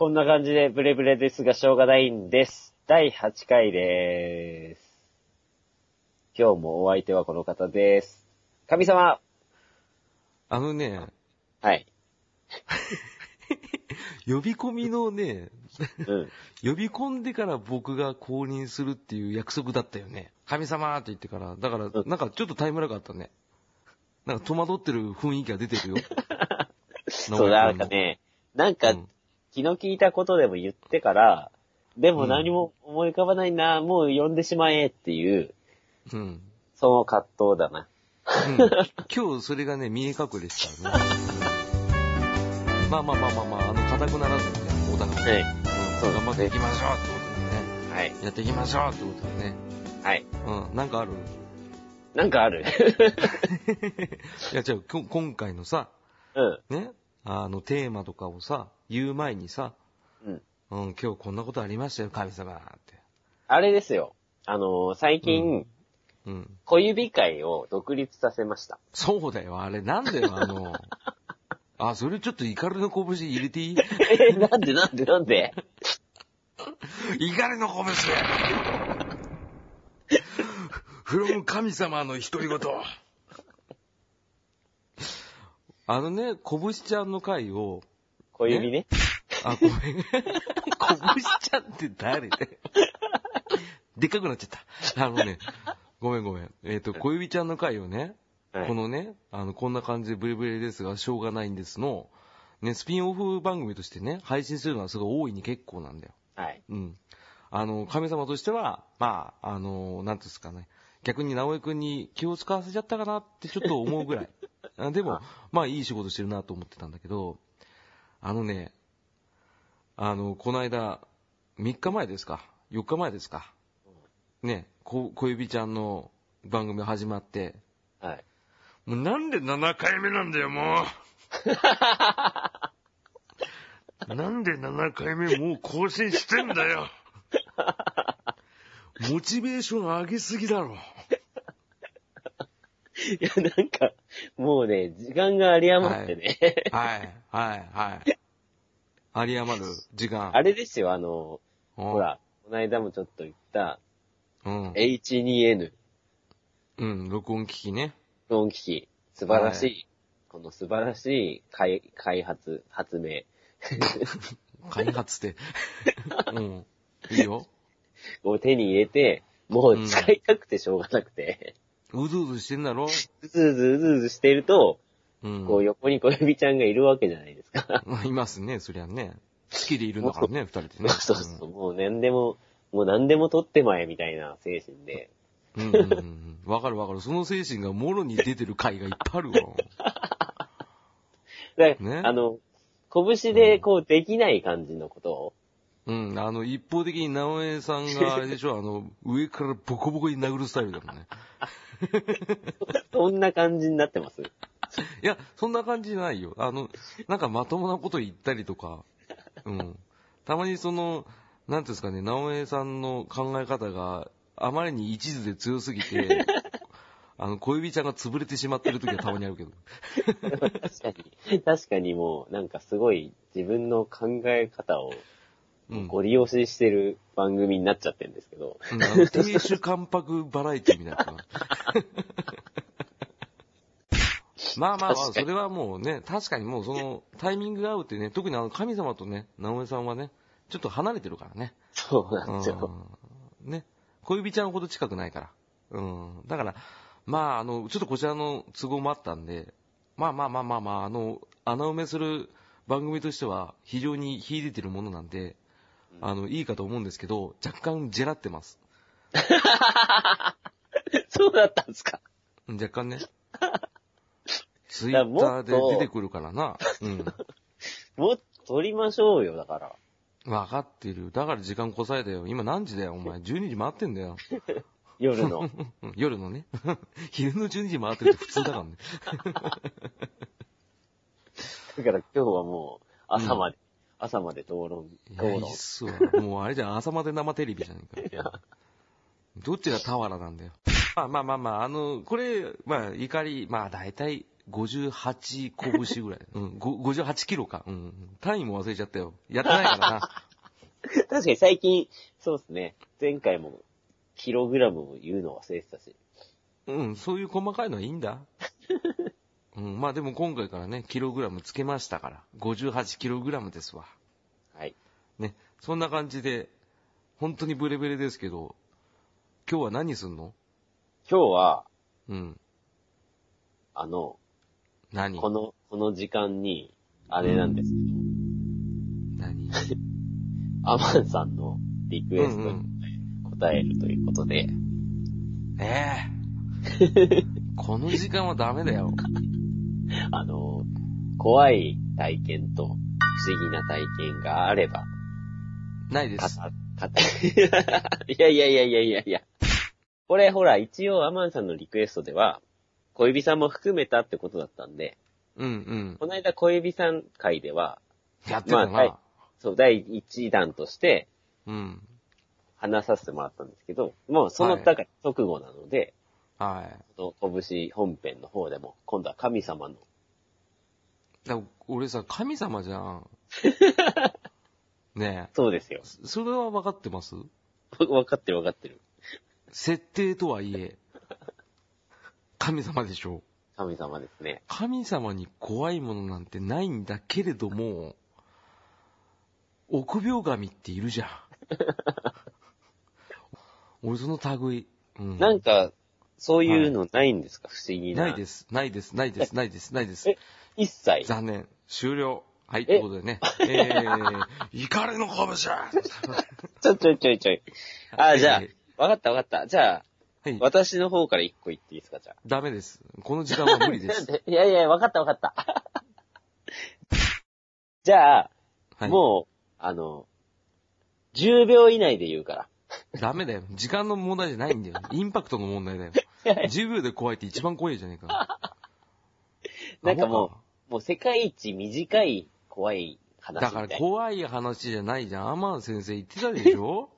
こんな感じでブレブレですがしょうがないんです。第8回でーす。今日もお相手はこの方です。神様あのね、はい。呼び込みのね、うん。呼び込んでから僕が公認するっていう約束だったよね。神様って言ってから。だから、うんなんかちょっとタイムラグあったね。なんか戸惑ってる雰囲気が出てるよ。そう、なんかね、なんか、うん気の利いたことでも言ってから、でも何も思い浮かばないな、もう呼んでしまえっていう、うん。うん。その葛藤だな。今日それがね、見え隠れしたね。まあまあまあまあまあ、あの、固くならずにね、お互い、はい。うん、そう頑張っていきましょうってことでね。はい。やっていきましょうってことでね。はい。うん、なんかある？なんかある いや、じゃあ、今回のさ、うん。ね、あの、テーマとかをさ、言う前にさ、うん。うん、今日こんなことありましたよ、神様って。あれですよ。あのー最近、うん。小指会を独立させました。そうだよ、あれ、なんだよ、あの、あ、それちょっと怒りの拳入れていい？え、なんでなんでなんで？怒り の拳フロム神様の独り言。あのね、拳ちゃんの回を、小指ね。あ、ごめん。拳ちゃんって誰？でっかくなっちゃった。あのね、ごめんごめん。えっ、と、小指ちゃんの回をね、はいこのね、あの、こんな感じでブレブレですが、しょうがないんですの、ね、スピンオフ番組としてね、配信するのはすごい大いに結構なんだよ。はい。うん。あの、神様としては、まあ、あの、なんていうんですかね、逆に直江くんに気を使わせちゃったかなってちょっと思うぐらい。あでも、まあ、いい仕事してるなと思ってたんだけど、あのね、あの、この間、3日前ですか ?4 日前ですか？ね、こ小指ちゃんの番組始まって、はい。もうなんで7回目なんだよ、もう。なんで7回目もう更新してんだよ。モチベーション上げすぎだろ。いや、なんか、もうね、時間が有り余ってね。はい、はい、はい。有り余る時間。あれですよ、あの、うんほ。ら、この間もちょっと言った、うん。H2N うん、録音機器ね。音機器。素晴らしい、はこの素晴らしい開開発、発明 開発って。うん。いいよ。を手に入れて、もう使いたくてしょうがなくて、うずうずしてんだろ？うずうずうずうずしていると、うん。こう横に小指ちゃんがいるわけじゃないですか。いますね、そりゃね。好きでいるんだからね、二人でね。そうそう、もう何でも、もう何でも取ってまえみたいな精神で。うんうんうんうん。わかるわかる。その精神がもろに出てる回がいっぱいあるわ。で、ねあの、拳でこうできない感じのことを、うん、あの、一方的に直江さんが あれでしょ、あの、上からボコボコに殴るスタイルだもんね。そんな感じになってます？いや、そんな感じじゃないよ。あの、なんかまともなこと言ったりとか、うん。たまにその、なんていうんですかね、直江さんの考え方があまりに一途で強すぎて、あの、小指ちゃんが潰れてしまってる時はたまにあるけど。確かに。確かにもう、なんかすごい自分の考え方をうん。ご利用ししてる番組になっちゃってるんですけど。うん亭主関白バラエティみたいな。まあまあまあ、それはもうね、確かにもうそのタイミングが合うってね、特にあの神様とね、直江さんはね、ちょっと離れてるからね。そうなんですよ。うんね。小指ちゃんほど近くないから。うん。だから、まああの、ちょっとこちらの都合もあったんで、まあまあまあまあまあ、あの、穴埋めする番組としては非常に秀でてるものなんで、あの、いいかと思うんですけど、若干ジェラってます。そうだったんですか。うん若干ね。ツイッターで出てくるからな。うん。もっと撮りましょうよ、だから。わかってる。だから時間こさえだよ。今何時だよ、お前。12時回ってんだよ。夜の。うん夜のね。昼の12時回ってるって普通だからね。だから今日はもう、朝まで、朝まで討論、討論いっ。すわ。もうあれじゃん、朝まで生テレビじゃねえか。どっちが俵なんだよ。まあまあまあまあ、あの、これ、まあ怒り、まあ大体、58拳ぐらい。うん、ご58キロか。うん。単位も忘れちゃったよ。やってないからな。確かに最近、そうですね。前回も、キログラムを言うの忘れてたし。うん、そういう細かいのはいいんだ。うん、まあでも今回からね、キログラムつけましたから。58キログラムですわ。はい。ね。そんな感じで、本当にブレブレですけど、今日は何すんの？今日は、うん。あの、何？この、この時間に、あれなんですけ何？ど、アマンさんのリクエストにうん答えるということで、ええ この時間はダメだよ。あの、怖い体験と不思議な体験があれば、かないです。た、かた、い やいやいやいやいやいや。これほら、一応アマンさんのリクエストでは、小指さんも含めたってことだったんで、うんこの間小指さん会では、うん。やってたな。まあはいそう、第一弾としてうん。話させてもらったんですけど、もうその、はいだから直後なので、はい。この拳本編の方でも、今度は神様の、だ俺さ、神様じゃん。ねそうですよえ。。それは分かってます？わかってるわかってる。設定とはいえ、神様でしょ？神様ですね。神様に怖いものなんてないんだけれども、臆病神っているじゃん。俺その類。うん。なんか、そういうのないんですか、不思議な。ないです、ないです、ないです、ないです、ないですえ。一切？残念。終了。はい、え？ということでね。えー、怒りの拳ちょ ちょいちょいちょい。あ、じゃあえ、わかったわかった。じゃあ、はい。私の方から一個言っていいですか、じゃダメです。この時間は無理であ。す。いやいや、わかったわかった。じゃあ、はい、もう、あの、10秒以内で言うから。ダメだよ。時間の問題じゃないんだよ。インパクトの問題だよ。10秒で怖いって一番怖いじゃねえか。なんかもう、もう世界一短い怖い話だから。怖い話じゃないじゃん。アマン先生言ってたでしょ？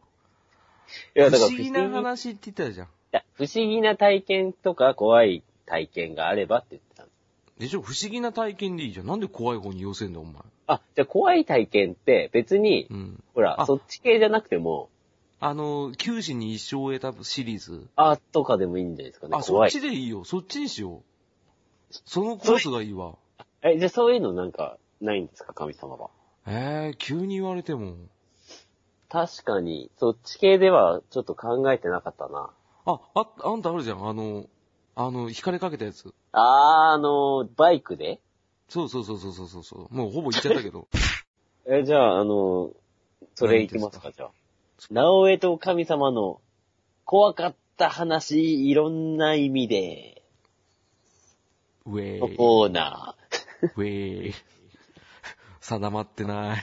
いや、不だから思議な話って言ってたじゃん。いや不思議な体験とか怖い体験があればって言ってたの。でしょ？不思議な体験でいいじゃん。なんで怖い方に寄せんだお前。あ、じゃあ怖い体験って別に、うん。ほら、あそっち系じゃなくても、あの、九死に一生を得たシリーズ。あとかでもいいんじゃないですかね。あ、そっ。ちでいいよ。そっちにしよう。そのコースがいいわ。え、じゃあそういうのなんか、ないんですか、神様は？えー、急に言われても。確かに、そっち系ではちょっと考えてなかったな。あ、あ、あんたあるじゃん。あの、あの、惹かれかけたやつ。あー、あの、バイクで？そうそうそうそうそうそう。もうほぼ言っちゃったけど。え、じゃあ、あの、それいきますか、じゃあ。直江と神様の怖かった話、いろんな意味で、のウェーイ。コーナウェーイ。定まってない。ー。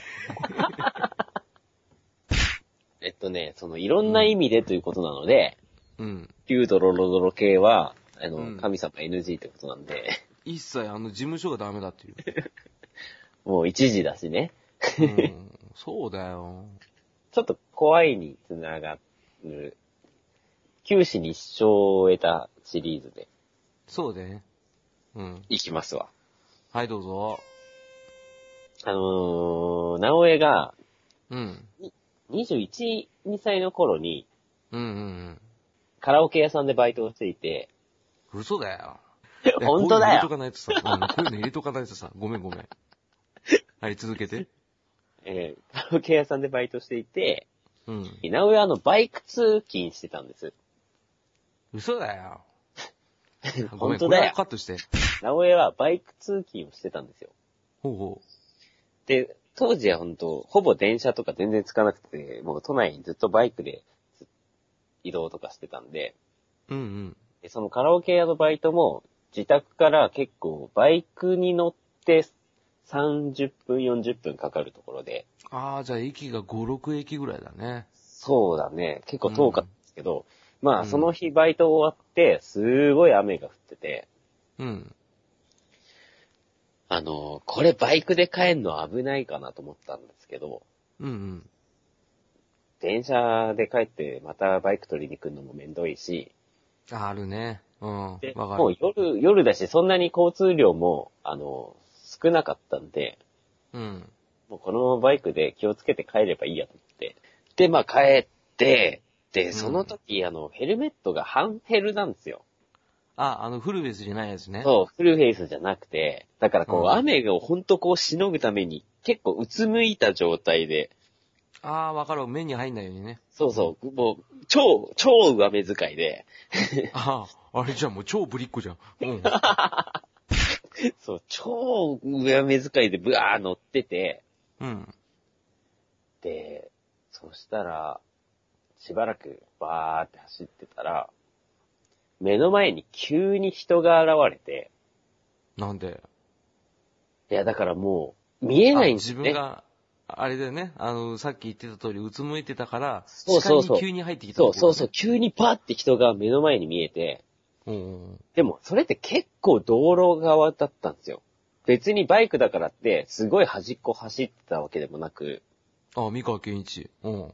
えっとね、そのいろんな意味でということなので、うん。キュードロロドロ系は、あの、うん神様 NG ってことなんで、一切あの事務所がダメだっていう。もう一時だしね。うん、そうだよ。ちょっと怖いにつながる、九死に一生を得たシリーズでそうでね。うん。いきますわ。はい、どうぞ。あのー、直江がうん。21、2歳の頃にうんうんカラオケ屋さんでバイトをしていて、うん。嘘だよ。本当だよ入れとかないとさ。うん、こういうの入れとかないとさ。ごめんごめん。はい、続けて。えーカラオケ屋さんでバイトしていて、うん。直江はあのバイク通勤してたんです。嘘だよ。本当だよ。はカットして。直江はバイク通勤をしてたんですよ。ほうほで、当時は本当ほぼ電車とか全然つかなくて、もう都内にずっとバイクで移動とかしてたんで、う。うんうん。でそのカラオケ屋のバイトも自宅から結構バイクに乗って30分40分かかるところで、ああ、じゃあ駅が5、6駅ぐらいだね。そうだね、結構遠かったんですけど、まうんあその日バイト終わって、すごい雨が降ってて、うん。あの、これバイクで帰んの危ないかなと思ったんですけど、うんうん。電車で帰ってまたバイク取りに来るのもめんどいし、あるね。うん。で、もうる。夜、夜だし、そんなに交通量も、あの、少なかったんで、うん。もうこのままバイクで気をつけて帰ればいいやと思って。で、まあ帰って、で、その時、あの、ヘルメットが半ヘルなんですよ。あ、あの、フルベースじゃないやつね。そう、フルフェイスじゃなくて、だからこう、うん雨をほんとこう、しのぐために、結構うつむいた状態で、ああ、わかる。目に入んないようにね。そうそう、もう、超、超上目遣いで、ああ、あれじゃん、もう超ぶりっ子じゃん。うん。そう、超上目遣いでブワー乗ってて、うん。で、そしたら、しばらくバーって走ってたら、目の前に急に人が現れて、なんで？いや、だからもう、見えないんですね。自分が、あれだよね。あの、さっき言ってた通り、うつむいてたから、そうそうそう急に入ってきたそうそうそう、う。急にバーって人が目の前に見えて、うんうんでも、それって結構道路側だったんですよ。別にバイクだからって、すごい端っこ走ってたわけでもなく、うん。あ、三河健一。うん。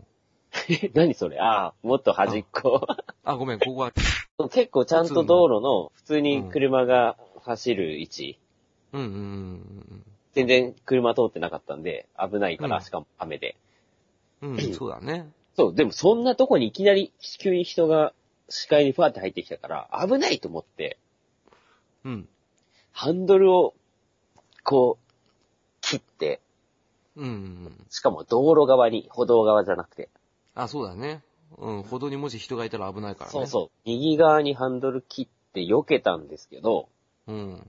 え 何それ？ああ、もっと端っこ。あ、ごめん、ここは、結構ちゃんと道路の普通に車が走る位置、うんうんうん全然車通ってなかったんで、危ないから、うんしかも雨で。うん。うん、そうだね。そう、でもそんなとこにいきなり急に人が視界にファーって入ってきたから、危ないと思って、うん。ハンドルを、こう、切って、うんうんうん。しかも道路側に、歩道側じゃなくて。あ、そうだね。うん、歩道にもし人がいたら危ないからね。そうそう。右側にハンドル切って避けたんですけど、う。うん。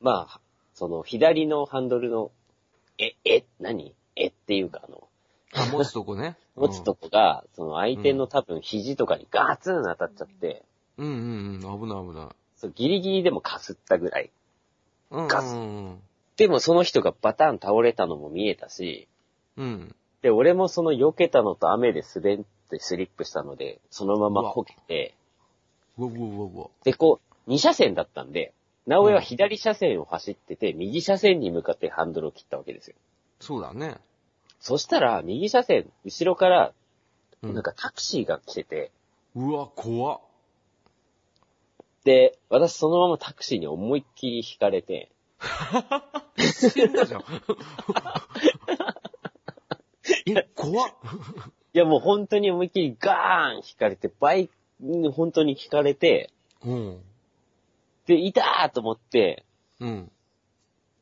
まあ、その左のハンドルの、え、え、何？えっていうかあの、あ、持つとこね。持つとこが、その相手の多分肘とかにガツン当たっちゃって、うん。うんうんうん。危ない危ない。そうギリギリでもかすったぐらい。うんガスうんでもその人がバタン倒れたのも見えたし、うん。うん。で、俺もその避けたのと雨で滑ってスリップしたので、そのままこけて、うわうわうわ。で、こう、2車線だったんで、直江は左車線を走ってて、右車線に向かってハンドルを切ったわけですよ。そうだね。そしたら、右車線、後ろから、うんなんかタクシーが来てて、うわ、怖っ。で、私そのままタクシーに思いっきり引かれて、死んだじゃん。え、怖っ。いやもう本当に思いっきりガーン引かれて、バイクに本当に引かれて、うん。で、いたーと思って、うん。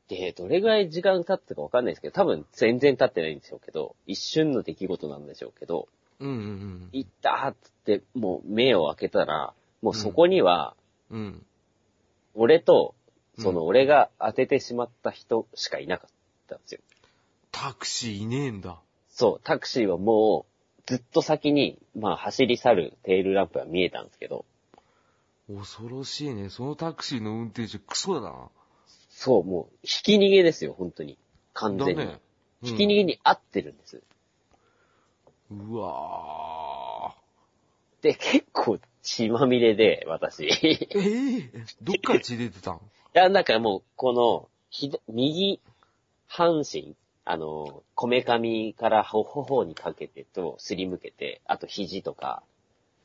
で、どれぐらい時間経ったかわかんないですけど、多分全然経ってないんでしょうけど、一瞬の出来事なんでしょうけど、うんうんいったーって、もう目を開けたら、もうそこには、うん。うん。俺と、そうんの俺が当ててしまった人しかいなかったんですよ。タクシーいねえんだ。そう、タクシーはもう、ずっと先に、まあ走り去るテールランプが見えたんですけど、恐ろしいね。そのタクシーの運転手クソだな。そう、もう、ひき逃げですよ、本当に。完全に。だね。うんひき逃げに合ってるんです。うわで、結構血まみれで、私。いー。ええどっから血出てたん？や、なんかもう、この、ひだ右半身、あの、こめかみから頬にかけてと、すりむけて、あと肘とか、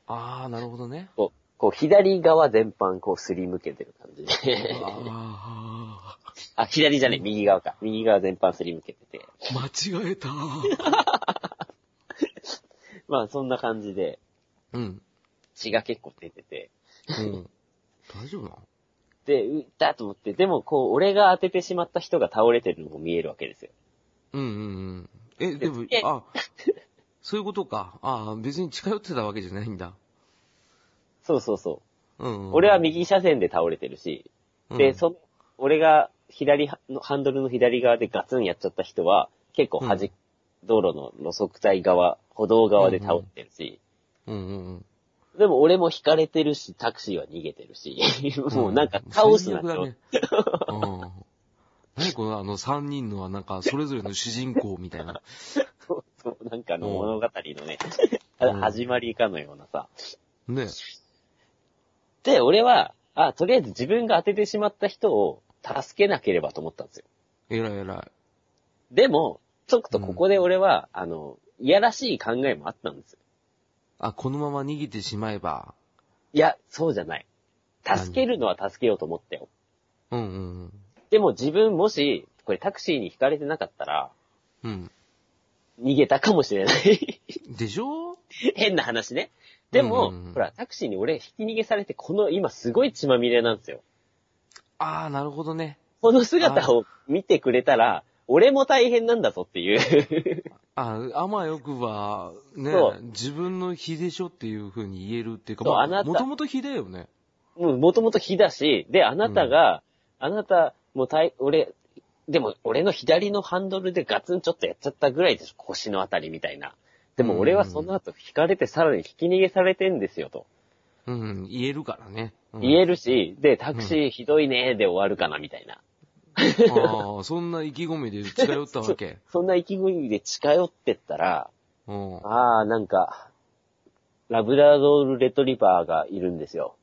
あー、なるほどね。こう左側全般こうすりむけてる感じで。ああ、左じゃねえ、右側か。右側全般すりむけてて。ー、間違えた。まあ、そんな感じで、うん。血が結構出てて。うん。大丈夫なの？で、うったと思って、でもこう、俺が当ててしまった人が倒れてるのも見えるわけですよ。うんうんうん。え、でもえ、あ、そういうことか。あー、別に近寄ってたわけじゃないんだ。そうそうそう。うん、うん。俺は右車線で倒れてるし、で、うんそ、俺が左の、ハンドルの左側でガツンやっちゃった人は、結構端、うん道路の路側帯側、歩道側で倒れてるし、うんうんうん。でも俺も引かれてるし、タクシーは逃げてるし、もうなんか倒すなと。ね。うん。何このあの三人のはなんかそれぞれの主人公みたいな。そうそうなんかのうん物語のね、うん 始まりかのようなさ。ね。で、俺は、あ、とりあえず自分が当ててしまった人を助けなければと思ったんですよ。えらいえらい。でも、ちょっとここで俺は、あの、いやらしい考えもあったんですよ。あ、このまま逃げてしまえば、いや、そうじゃない。助けるのは助けようと思ったよ。うんうんでも自分もし、これタクシーに引かれてなかったら、うん。逃げたかもしれない。うん。でしょ？変な話ね。でも、うんうんうんほら、タクシーに俺引き逃げされて、この今すごい血まみれなんですよ。ああ、なるほどね。この姿を見てくれたら、俺も大変なんだぞっていう。ああまよくば、ねそう、自分の非でしょっていう風に言えるっていうか、そうあなたもともと非だよね。もう元々火だし、で、あなたが、あなた、もう大、俺、でも俺の左のハンドルでガツンちょっとやっちゃったぐらいでしょ、腰のあたりみたいな。でも俺はその後引かれてさらに引き逃げされてんですよと。うん、言えるからね。うん言えるし、で、タクシーひどいねーで終わるかなみたいな。ああ、そんな意気込みで近寄ったわけ？そんな意気込みで近寄ってったら、うん。ああ、なんか、ラブラドールレトリバーがいるんですよ。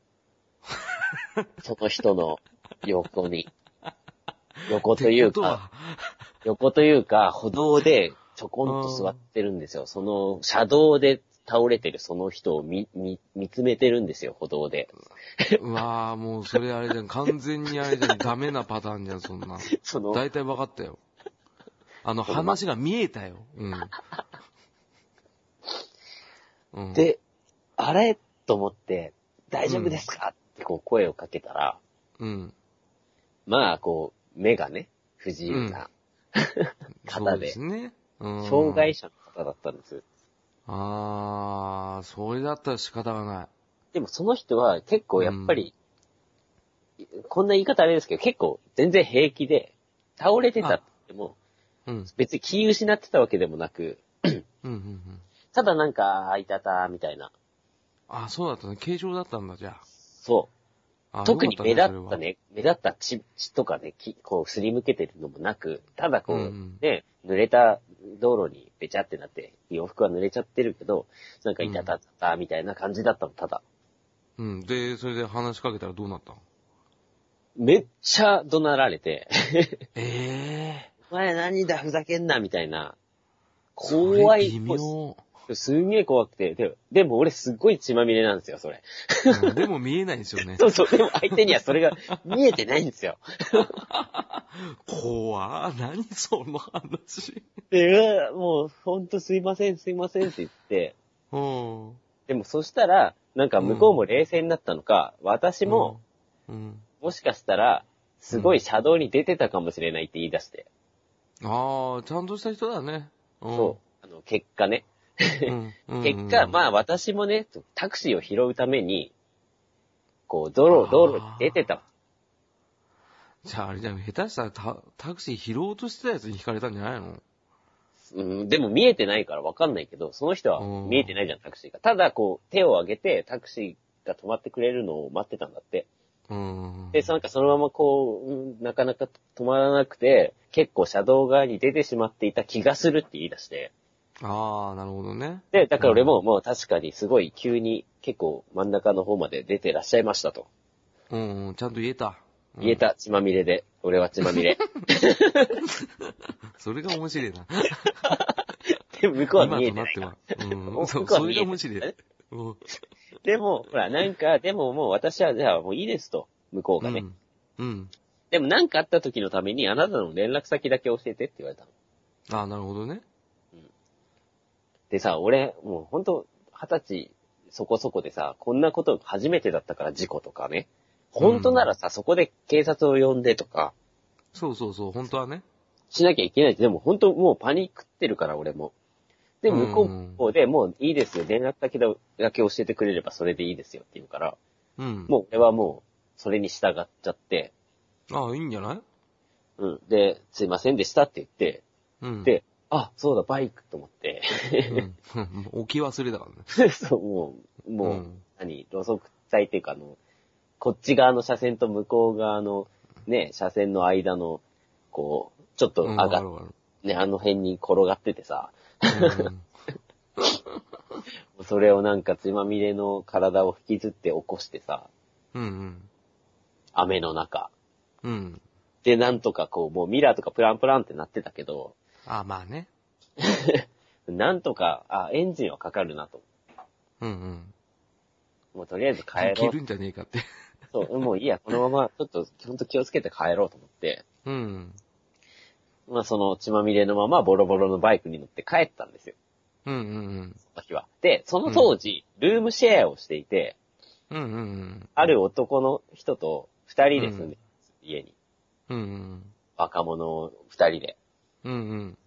その人の横に。横というか、横というか、歩道でちょこんと座ってるんですよ。その、車道で倒れてるその人を見、見、見つめてるんですよ、歩道で。うわあ、もうそれあれじゃん。完全にあれじゃん。ダメなパターンじゃん、そんな。その、大体分かったよ。あの、話が見えたよ。うん。うん、で、あれ？と思って、大丈夫ですか、ってこう声をかけたら、うん。まあ、こう、目がね、不自由な、方そうでですね。うん。障害者の方だったんです。ああ、それだったら仕方がない。でもその人は結構やっぱり、こんな言い方あれですけど、結構全然平気で、倒れてたって言っても、うん。別に気失ってたわけでもなく、うん、うん、うん。ただなんか、あいたた、みたいな。あ、そうだったね。軽症だったんだ、じゃそう。あ。あ特に目立ったね、目立った血血とかね、きこうすりむけてるのもなく、ただこう、うんうんね、濡れた道路にべちゃってなって、洋服は濡れちゃってるけど、なんかいたたたた、みたいな感じだったの、ただ。うん。で、それで話しかけたらどうなったの？めっちゃ怒鳴られて、ええ お前何だ、ふざけんな、みたいな。ー。怖い。微妙。すんげえ怖くて、ででも俺すっごい血まみれなんですよ、それ。うんでも見えないんですよね そ。うそう、でも相手にはそれが 見えてないんですよ。怖ー何その話。で、もう、ほんとすいません、すいませんって言って、うん。でもそしたら、なんか向こうも冷静になったのか、私も、うん。もしかしたら、すごい車道に出てたかもしれないって言い出して。ああ、ちゃんとした人だね。うん、そう。あの、結果ね。結果、まあ私もね、タクシーを拾うために、こう、道路、道路に出てた。じゃああれじゃん、下手したらタタクシー拾おうとしてたやつに引かれたんじゃないの？うん、でも見えてないからわかんないけど、その人はうん見えてないじゃん、タクシーが。ただ、こう、手を挙げてタクシーが止まってくれるのを待ってたんだって。うん。で、そなんかそのままこう、うんなかなか止まらなくて、結構車道側に出てしまっていた気がするって言い出して。ああ、なるほどね。で、だから俺ももう確かにすごい急に結構真ん中の方まで出てらっしゃいましたと。うん、うん、ちゃんと言えた。うん言え。た、血まみれで。俺は血まみれ。それが面白いな。で、向こうは見えてない今から。うん。そう、向こうはそれ見えてないが面白い。うんでも、ほら、なんか、でももう私はじゃあもういいですと。向こうがね。うん。うん。でもなんかあった時のためにあなたの連絡先だけ教えてって言われたの。ああ、なるほどね。でさ、俺、もうほんと、二十歳そこそこでさ、こんなこと初めてだったから事故とかね。本当ならさ、そこで警察を呼んでとか、そうそうそう、本当はね。しなきゃいけないって。でも本当もうパニックってるから俺も。で、向こう方でもういいですよ。連絡先だけ教えてくれればそれでいいですよって言うから、うん。もう俺はもう、それに従っちゃって、ああ、いいんじゃない？うん。で、すいませんでしたって言って、うん。で、あ、そうだ、バイクと思って。うん、置き忘れだからね。そう、もう、もう、うん何、路側帯っていうかあの、こっち側の車線と向こう側の、ね、車線の間の、こう、ちょっとうん、上がっ、わかるわかね、あの辺に転がっててさ、る。それをなんか血まみれの体を引きずって起こしてさ、うん。うん雨の中。うん。うん。で、なんとかこう、もうミラーとかプランプランってなってたけど、ああ、まあね。なんとか、あ、エンジンはかかるなと。うんうん。もうとりあえず帰ろう。着るんじゃねえかって。そう、もういいや、このまま、ちょっと、ほんと気をつけて帰ろうと思って、うん。まあその血まみれのままボロボロのバイクに乗って帰ったんですよ、うんうんその日は。で、その当時、ルームシェアをしていて、うん。うんうんある男の人と二人で住んでるん家に。うん。うん若者二人で。うん。うんうん。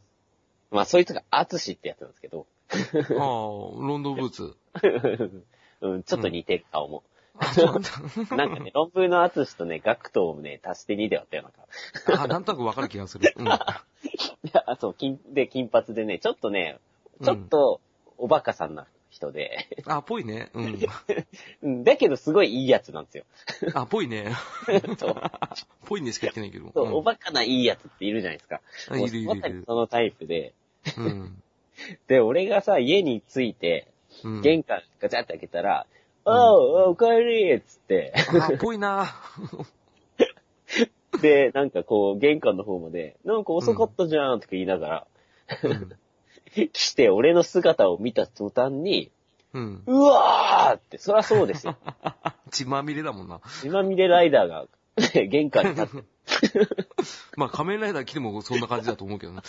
まあそいつがアツシってやつなんですけど、ああ、ロンドンブーツ。うん、ちょっと似てる顔も。うなんだ。なんかね、論文のアツシとね、ガクトをね、足して2で割ったような顔。あ、なんとなくわかる気がする。うん。いや、そう、金、で、金髪でね、ちょっとね、ちょっと、おバカさんな人で、あ、ぽいね。うん。うんだけどすごいいいやつなんですよ。あ、ぽいね。ぽいねしか言ってないけど。そううんおバカないいやつっているじゃないですか。あいるいるいる。そのタイプで、うん。で、俺がさ、家に着いて、うん。玄関ガチャって開けたら、おう、おかえりっつって、あ、ぽいな。で、なんかこう、玄関の方まで、なんか遅かったじゃんとか言いながら、うん。来て俺の姿を見た途端に、うん。うわーって、そらそうですよ。血まみれだもんな。血まみれライダーが、玄関に立って、まあ仮面ライダー来てもそんな感じだと思うけどね。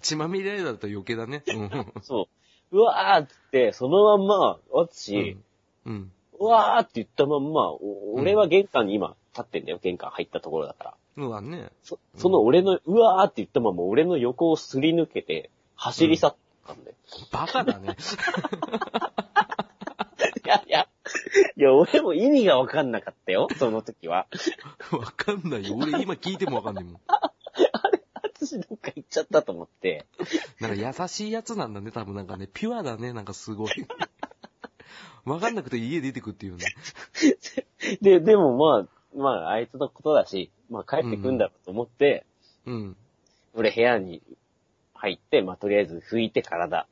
血まみれライダーだったら余計だね。うん。そう、うわーって、そのまんま、私、うん。うわーって言ったまんま、お俺は玄関に今立ってんだよ、玄関入ったところだから。ね。そその俺の、うわーって言ったまま俺の横をすり抜けて、走り去ったんだよ。バカだね。いやいや、いや、俺も意味がわかんなかったよ、その時は。わかんないよ。俺今聞いてもわかんないもん。私どっか行っちゃったと思って。なんか優しいやつなんだね、多分なんかね。ピュアだね、なんかすごい。わかんなくて家出てくっていうね。で、でもまあ、まあ、あいつのことだし、まあ帰ってくんだろうと思って、うん。俺部屋に入って、まあとりあえず拭いて体。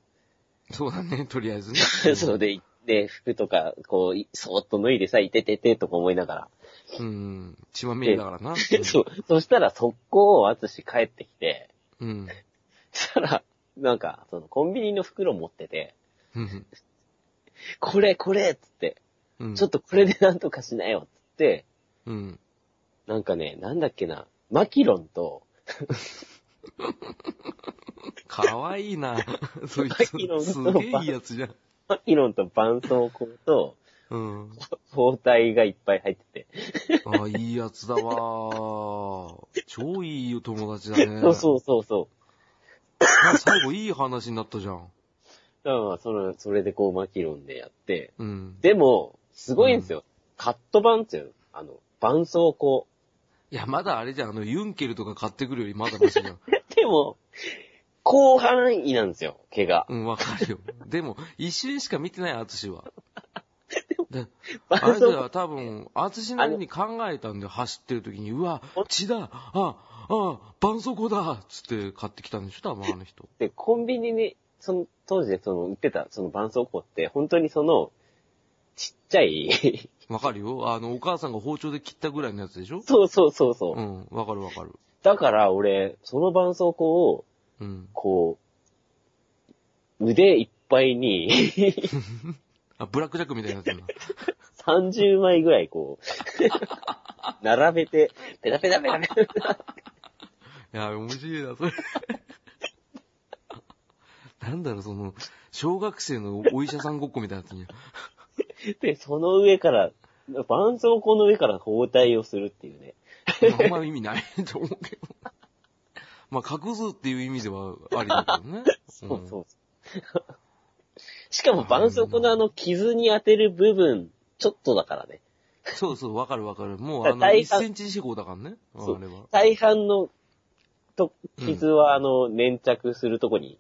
そうだね、とりあえずね。そうで、で、服とか、こうい、そーっと脱いでさ、いてててとか思いながら。うん。血まみれだからな。そう。そしたら速攻、あつし帰ってきて、うん。そしたら、なんか、そのコンビニの袋持ってて、うん。これ、これっつって、うん。ちょっとこれでなんとかしなよっつって、うん。なんかね、なんだっけな、マキロンと、かわいいな。そいつ、すげえいいやつじゃん。マキロンと絆創膏と、うん。包帯がいっぱい入ってて。ああ、いいやつだわー。超いいよ友達だね。そうそうそうそう。まあ最後いい話になったじゃん。だからまあ、その、それでこうマキロンでやって、うん。でも、すごいんですよ。カット版っていうのあの、絆創膏。いや、まだあれじゃん。あの、ユンケルとか買ってくるよりまだマシじゃん。でも、広範囲なんですよ、毛が。うん、わかるよ。でも、一瞬しか見てない、アツシは。で、絆あれ創膏では多分、アツシなりに考えたんで、走ってる時に、うわ、血だあ、あ、絆創膏だつって買ってきたんでしょ、多分あの人。で、コンビニに、その、当時でその、売ってた、その絆創膏って、本当にその、ちっちゃい、わかるよあの、お母さんが包丁で切ったぐらいのやつでしょ？そうそうそうそう。うん、わかるわかる。だから俺、その絆創膏を、うん。こう、腕いっぱいに、あ、ブラックジャックみたいになってるな。30枚ぐらいこう、並べて、ペタペタペタペタ。いや、面白いな、それ。なんだろう、その、小学生のお医者さんごっこみたいなやつに。で、その上から、絆創膏の上から包帯をするっていうね。あんま意味ないと思うけど。まあ、隠すっていう意味ではありだけどね。そうそう。しかも絆創膏のあの傷に当てる部分、ちょっとだからね。そうそう、わかるわかる。もう、あの、1大半センチ四方だからね。あそうれは。大半の、と、傷はあの、粘着するとこに。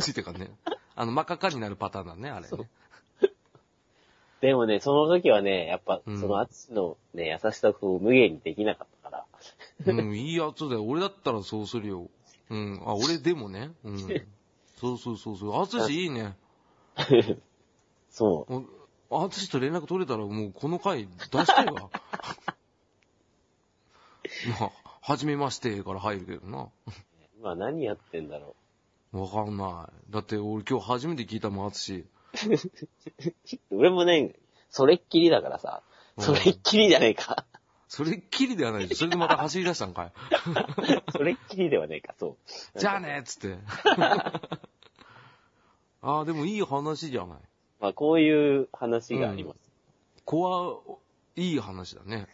ついてからね。あの、真っ赤っかになるパターンだね、あれそうね。でもね、その時はね、やっぱ、うんそのアツシのね、優しさを無限にできなかったから。うん、いいやつだよ。俺だったらそうするよ。うん。あ、俺でもね。うん。そうそうそうそう。あつしいいね。そう。あつしと連絡取れたらもうこの回出してよ。まあ、はじめましてから入るけどな。今何やってんだろわかんない。だって俺今日初めて聞いたもん、あつし。俺もね、それっきりだからさ、それっきりじゃねえか。それっきりではないでしょ。それでまた走り出したんかい。それっきりではねえか、そう。じゃあねっつって。ああ、でもいい話じゃない。まあ、こういう話があります。怖いい話だね。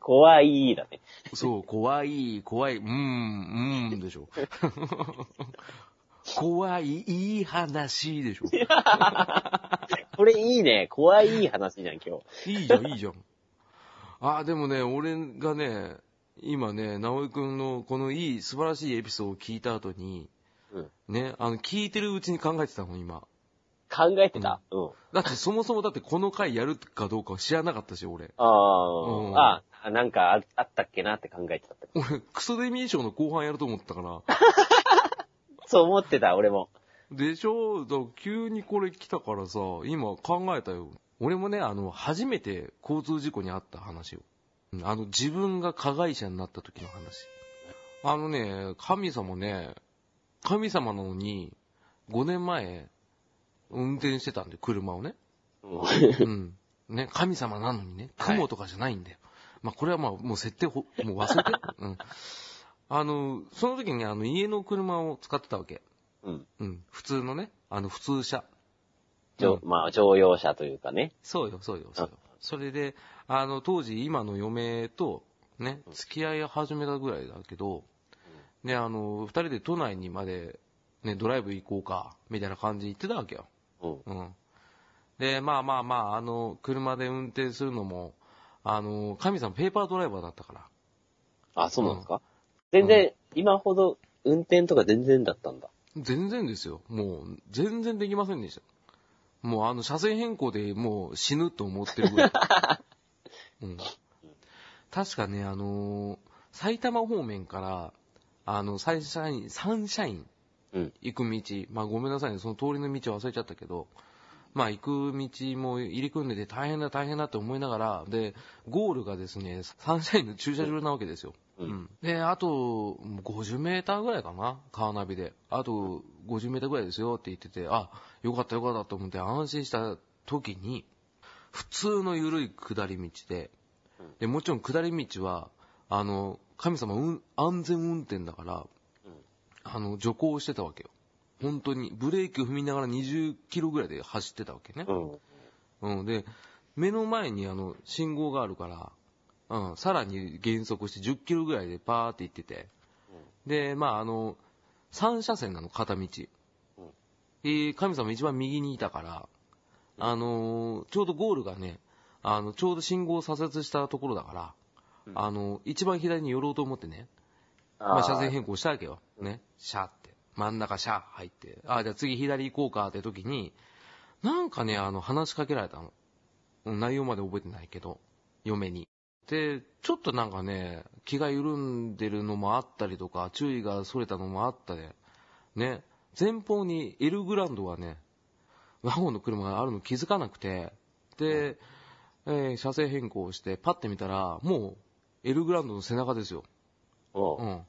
怖いだね。そう、怖い、怖い、うーん、うーんでしょ。怖い、いい話でしょ。これいいね。怖い話じゃん、今日。いいじゃん、いいじゃん。ああ、でもね、俺がね、今ね、直江くんのこのいい、素晴らしいエピソードを聞いた後に、うん。ね、あの、聞いてるうちに考えてたの、今。考えてた？うん。だってそもそもだってこの回やるかどうか知らなかったし、俺。あうんあ、あ、なんかああったっけなって考えてたって。俺、クソデミー賞の後半やると思ったから。そう思ってた、俺も。でしょ？急にこれ来たからさ、今考えたよ。俺もね、あの、初めて交通事故に遭った話を。うんあの、自分が加害者になった時の話。あのね、神様ね、神様なのに、5年前、運転してたんで、車をね。うんうん。ね、神様なのにね、はい雲とかじゃないんだよ。まあ、これはまあ、もう設定ほ、もう忘れて。うん。あの、その時にあの、家の車を使ってたわけ。うん。うん。普通のね、あの、普通車。乗うんまあ、乗用車というかね。そうよ、そうよ、そうようん。それで、あの、当時、今の嫁と、ね、付き合い始めたぐらいだけど、ね、あの、二人で都内にまで、ね、ドライブ行こうか、みたいな感じで言ってたわけよ。うん。うん。で、まあまあまあ、あの、車で運転するのも、あの、神さんペーパードライバーだったから。あ、そうなんですか？全然、今ほど運転とか全然だったんだ。全然ですよ。もう、全然できませんでした。もう、あの、車線変更でもう死ぬと思ってるぐらい。うん。確かね、あのー埼玉方面から、あの、サンシャイン、サンシャインうん。行く道、まあごめんなさいね、その通りの道忘れちゃったけど、まあ行く道も入り組んでて大変だ大変だって思いながら、で、ゴールがですね、サンシャインの駐車場なわけですよ。うんで、あと、50メーターぐらいかな、カーナビで。あと、50メーターぐらいですよって言ってて、あ、よかったよかったと思って安心した時に、普通の緩い下り道で、で、もちろん下り道は、あの、神様、うん、安全運転だから、あの、徐行してたわけよ。本当に、ブレーキを踏みながら20キロぐらいで走ってたわけね。うん。うん、で、目の前にあの、信号があるから、うん、さらに減速して10キロぐらいでパーって行ってて、で、まああの、3車線なの、片道。うんえー神様一番右にいたから、あのーちょうどゴールがね、あの、ちょうど信号を左折したところだから、うんあの、一番左に寄ろうと思ってね、まあ、車線変更したわけよ。ね。シャーって。真ん中シャー入って。あ、じゃあ次左行こうかって時に、なんかね、あの、話しかけられたの。うん内容まで覚えてないけど、嫁に。で、ちょっとなんかね、気が緩んでるのもあったりとか、注意が逸れたのもあったで、ね。前方にエルグランドがね、ワゴンの車があるの気づかなくて、で、えー車線変更して、パッて見たら、もう、エルグランドの背中ですよ。うん。うん。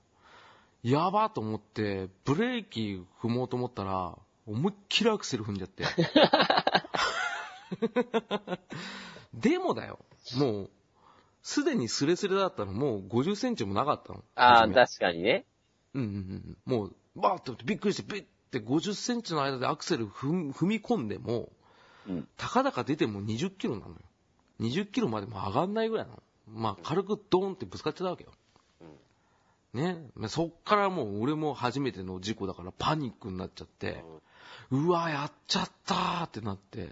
やばと思って、ブレーキ踏もうと思ったら、思いっきりアクセル踏んじゃって。でもだよ、もう、すでにスレスレだったの、もう50センチもなかったの。ああ、確かにね。うんうんうん。もう、バーって思ってびっくりして、ビッって50センチの間でアクセル踏み踏み込んでも、うん。たかだか出ても20キロなのよ。20キロまでも上がんないぐらいなの。まあ、軽くドーンってぶつかっちゃったわけよ。ね。まあそっからもう俺も初めての事故だからパニックになっちゃって、うわ、やっちゃったーってなって。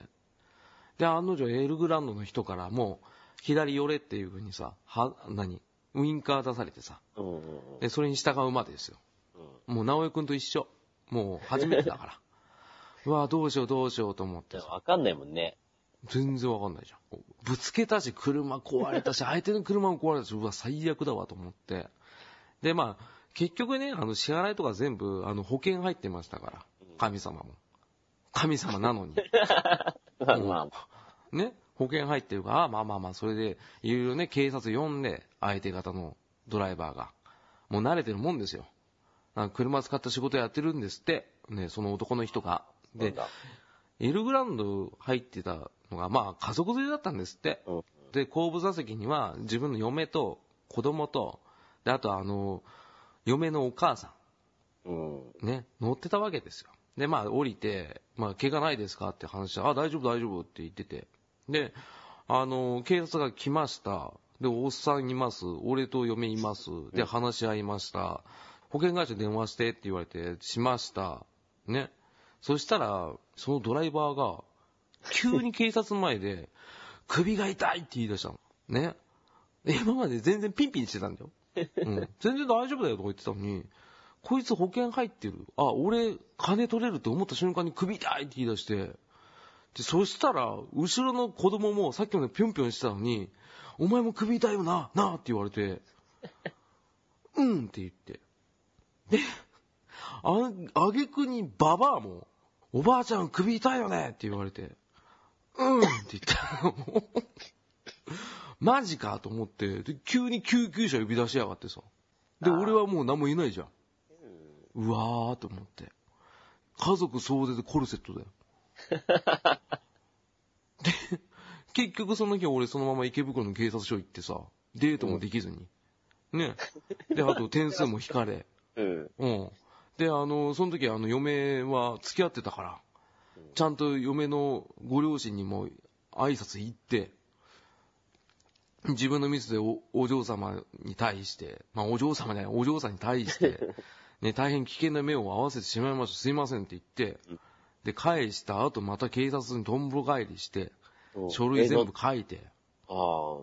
で、案の定エルグランドの人からもう、左寄れっていう風にさ、は、何？ウインカー出されてさ。で、それに従うまでですよ。もう直江くんと一緒。もう初めてだから。うわ、どうしようどうしようと思ってさ。わかんないもんね。全然わかんないじゃん。ぶつけたし、車壊れたし、相手の車も壊れたし、うわ、最悪だわと思って。で、まあ、結局ね、あの、支払いとか全部、あの、保険入ってましたから。神様も。神様なのに。まあまあ。ね、保険入ってるから、まあまあまあ、それで、いろいろね、警察呼んで、相手方のドライバーが。もう慣れてるもんですよ。なんか車使った仕事やってるんですって。ね、その男の人が。でエルグランド入ってたのが、まあ家族連れだったんですって。うん。で、後部座席には自分の嫁と子供と、で、あとあの、嫁のお母さうん。ん、ね、乗ってたわけですよ。で、まあ降りて、まあ怪我ないですかって話して、あ、大丈夫大丈夫って言ってて。で、あの、警察が来ました。で、おっさんいます。俺と嫁います。で、話し合いました。保険会社電話してって言われて、しました。ね。そしたら、そのドライバーが、急に警察前で、首が痛いって言い出したの。ね。今まで全然ピンピンしてたんだよ。うん。全然大丈夫だよとか言ってたのに、こいつ保険入ってる。あ、俺、金取れるって思った瞬間に首痛いって言い出して、で、そしたら、後ろの子供もさっきまでぴょんぴょんしてたのに、お前も首痛いよな、なあって言われて、うんって言って。で、あ、あげくにババアも、おばあちゃん首痛いよねって言われて、うんって言った。マジかと思って、で、急に救急車呼び出しやがってさ。で、俺はもう何も言えないじゃん。うわーと思って。家族総出でコルセットだよ。で、結局その日俺そのまま池袋の警察署行ってさ、デートもできずに。ね。で、あと点数も引かれ。うん。うん。で、あの、その時あの嫁は付き合ってたから、ちゃんと嫁のご両親にも挨拶行って、自分のミスでおお嬢様に対して、まあお嬢様じゃない、お嬢さんに対して、ね、大変危険な目を合わせてしまいました、すいませんって言って、で、返した後また警察にとんぼ返りして、うん書類全部え書いて、なあ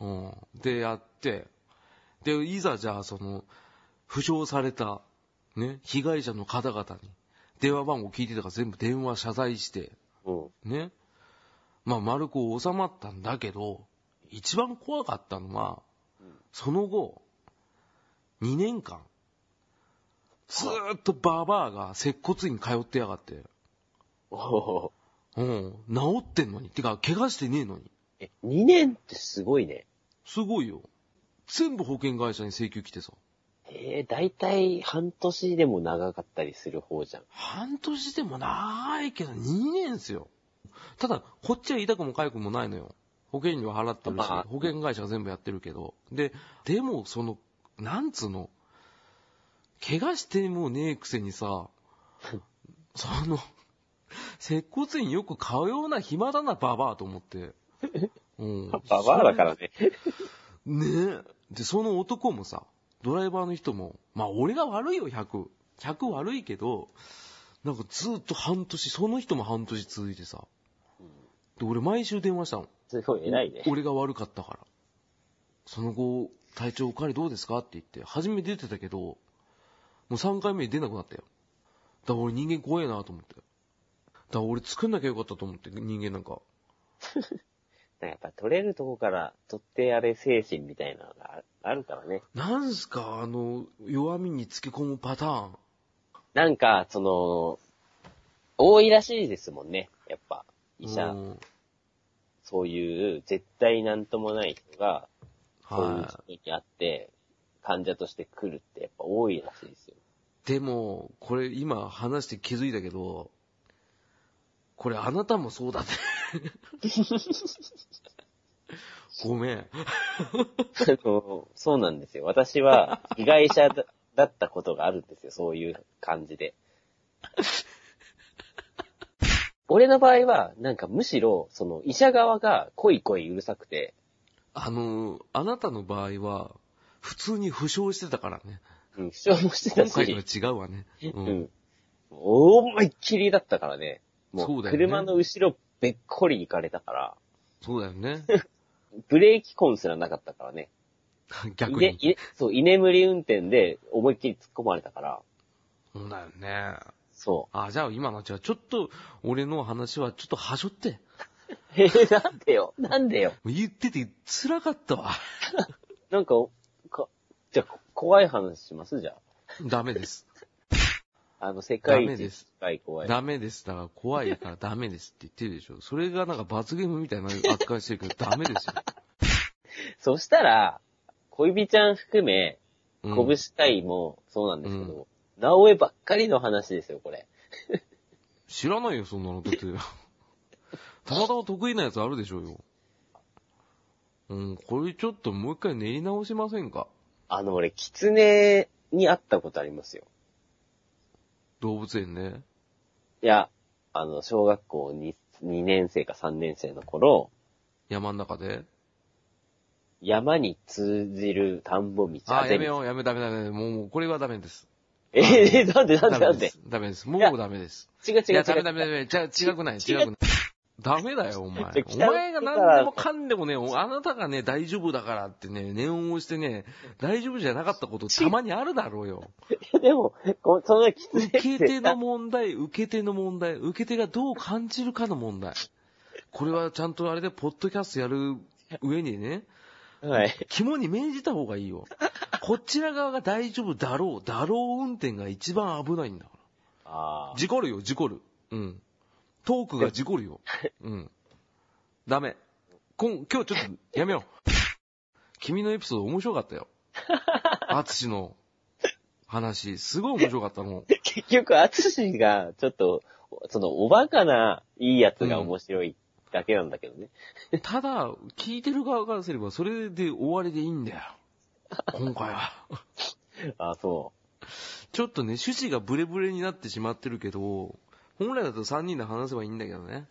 うん。で、やって、で、いざじゃあ、その、負傷された、ね、被害者の方々に、電話番号聞いてたから全部電話謝罪して。ね。まあ、丸く収まったんだけど、一番怖かったのは、その後、2年間、ずーっとババアが接骨院通ってやがって、お おうん、治ってんのに。てか、怪我してねえのに。え、2年ってすごいね。すごいよ。全部保険会社に請求来てさ。えー、だいたい半年でも長かったりする方じゃん。半年でもないけど、2年ですよ。ただ、こっちは痛くも痒くもないのよ。保険料払ってるし、まあ保険会社が全部やってるけど。で、でも、その、なんつうの、怪我してもねえくせにさ、その、接骨院よく通うな暇だな、ババアと思って。うん。ババアだからね。ねえ。で、その男もさ、ドライバーの人も、まあ俺が悪いよ、100。100悪いけど、なんかずっと半年、その人も半年続いてさ。で、俺毎週電話したの。すごい偉いね。俺が悪かったから。その後、体調おかわりどうですかって言って、初め出てたけど、もう3回目に出なくなったよ。だから俺人間怖えなと思って。だ俺作んなきゃよかったと思って、人間なんか。やっぱ取れるとこから取ってやれ精神みたいなのがああるからね。なんすか、あの、弱みにつけ込むパターン。なんか、その、多いらしいですもんね。やっぱ、医者、うんそういう絶対なんともない人が、そういうは人に会って、患者として来るってやっぱ多いらしいですよ。い。でも、これ今話して気づいたけど、これあなたもそうだね。ごめん。あのそうなんですよ。私は被害者だだったことがあるんですよ。そういう感じで。俺の場合は、なんかむしろ、その医者側が恋恋うるさくて、あの、あなたの場合は、普通に負傷してたからね。うん、主張もしてた今回とはし、違うわね。う。うんん。思いっきりだったからね。もう、車の後ろべっこり行かれたから、そうだよね。ブレーキ痕すらなかったからね。逆に。そう、居眠り運転で思いっきり突っ込まれたから、そうだよね。そあ、じゃあ今のじゃあちょっと、俺の話はちょっとはしょって。う。えー、なんでよ、なんでよ。言ってて辛かったわ。なんか、か、じゃあ、こ怖い話します？じゃダメです。あ。あの、世界一ダメです深い怖い。ダメです。だから怖いからダメですって言ってるでしょ。それがなんか罰ゲームみたいな扱いしてるけど ダメですよ。そしたら、恋人ちゃん含め、うん拳会もそうなんですけど、直江ばっかりの話ですよ、これ。知らないよ、そんなの。だって。たまたま得意なやつあるでしょうよ。うん、これちょっともう一回練り直しませんか？あの、俺、狐に会ったことありますよ。動物園ね。いや、あの、小学校に2年生か3年生の頃、山の中で？山に通じる田んぼ道。あ、ぜやめよう、やめ、ダメダメ。もう、もうこれはダメです。ええなんでなんでなんで？ダメです。ダメです。もうダメです。違う違う違う。いや、ダメダメダメ。じゃ違くない、違くない。ダメだよ、お前。お前が何でもかんでもね、あなたがね、大丈夫だからってね、念を押してね、大丈夫じゃなかったことたまにあるだろうよ。でも、こその狐受け手のも、問題、受け手の問題、受け手がどう感じるかの問題。これはちゃんとあれで、ポッドキャストやる上にね、はい。肝に銘じた方がいいよ。こちら側が大丈夫だろう、だろう運転が一番危ないんだから。あ事故るよ、事故る。うん。トークが事故るよ。うん。ダメ。こん、今日ちょっとやめよう。君のエピソード面白かったよ。アツシの話、すごい面白かったの。結局、アツシが、ちょっと、その、おバカないいやつが面白いだけなんだけどね。ただ、聞いてる側からすれば、それで終わりでいいんだよ。今回は。あそちょっとね、趣旨がブレブレになってしまってるけど、本来だと3人で話せばいいんだけどね。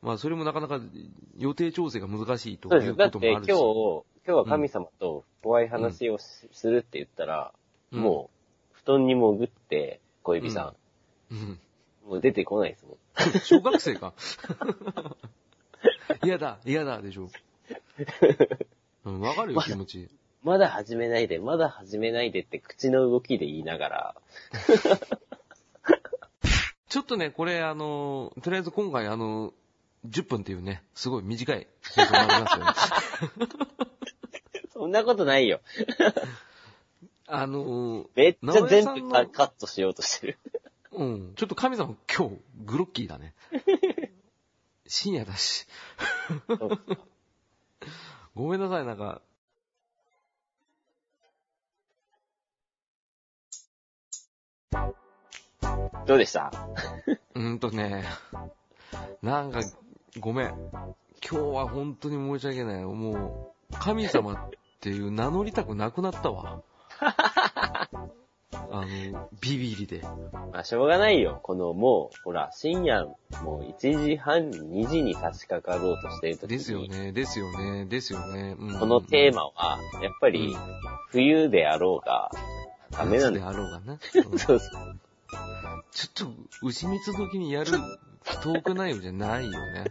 まあ、それもなかなか予定調整が難しいと。いうこともあるし。今日は神様と怖い話をしするって言ったら、うんもう、布団に潜って、小指さうん。ん、もう出てこないですもん。小学生か。嫌だ、嫌だ、でしょ。うん、わかるよ、気持ち。まだ始めないで、まだ始めないでって口の動きで言いながら、ちょっとね、これ、あの、とりあえず今回、あの、10分っていうね、すごい短い放送になりますよね。そんなことないよ。あの、めっちゃ全部カカットしようとしてる。うん、ちょっと神様今日、グロッキーだね。深夜だし。ごめんなさい、なんか、どうでした？うーんとね、なんか、ごめん。今日は本当に申し訳ない。もう、神様っていう名乗りたくなくなったわ。あの、ビビりで。まあ、しょうがないよ。このもう、ほら、深夜、もう1時半、2時に差し掛かろうとしている時に。ですよね、ですよね、ですよね。うんこのテーマは、やっぱり、冬であろうが、ダメなん夏でだ。あろうがね。うん そうそう。ちょっと、牛蜜時にやるトーク内容じゃないよね。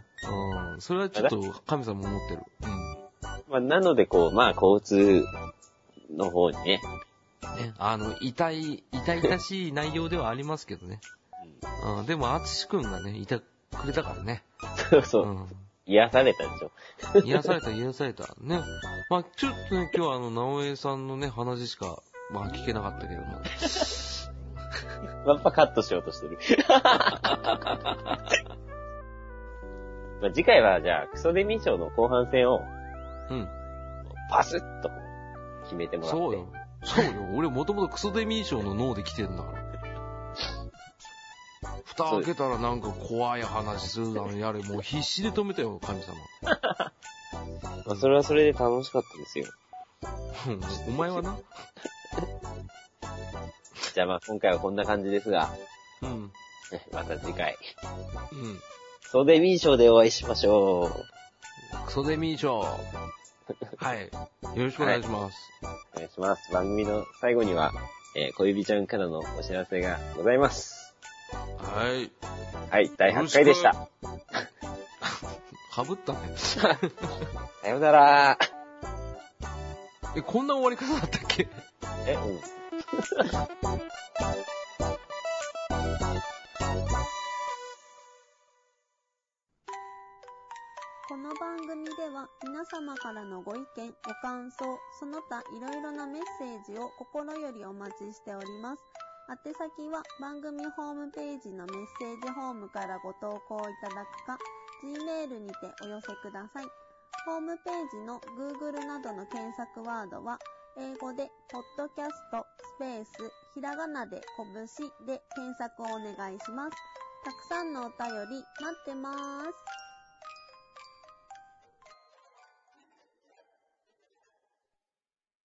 うん。それはちょっと神様思ってる。うん。まあ、なので、こう、まあ、交通の方にね、ね、あの、痛い、痛々しい内容ではありますけどね。うん、でも、あつしくんがね、いてくれたからね。そうそうう、ん。癒されたでしょ。癒された、癒された。ね。まあちょっとね、今日はあの、直江さんのね、話しか、まあ聞けなかったけども。やっぱカットしようとしてる。まあ、次回は、じゃあ、クソデミー賞の後半戦を、うん。パスッと決めてもらって。そうよ。そうよ。俺もともとクソデミー賞の脳で来てんだから。蓋開けたらなんか怖い話するだのやれ、もう必死で止めたよ、神様。まあ、それはそれで楽しかったですよ。うんお前はな。じゃあまあ、今回はこんな感じですが、うん。また次回、うん。クソデミー賞でお会いしましょう。クソデミー賞。はい。よろしくお願いします。お願いします。番組の最後には、えー小指ちゃんからのお知らせがございます。はい。はい、第8回でした。かぶったね。さようなら。え、こんな終わり方だったっけ？え、うん。この番組では皆様からのご意見、ご感想、その他いろいろなメッセージを心よりお待ちしております。宛先は番組ホームページのメッセージホームからご投稿いただくか、Gmail にてお寄せください。ホームページの Google などの検索ワードは、英語で、ポッドキャスト、スペース、ひらがなで、こぶしで検索をお願いします。たくさんのお便り待ってまーす。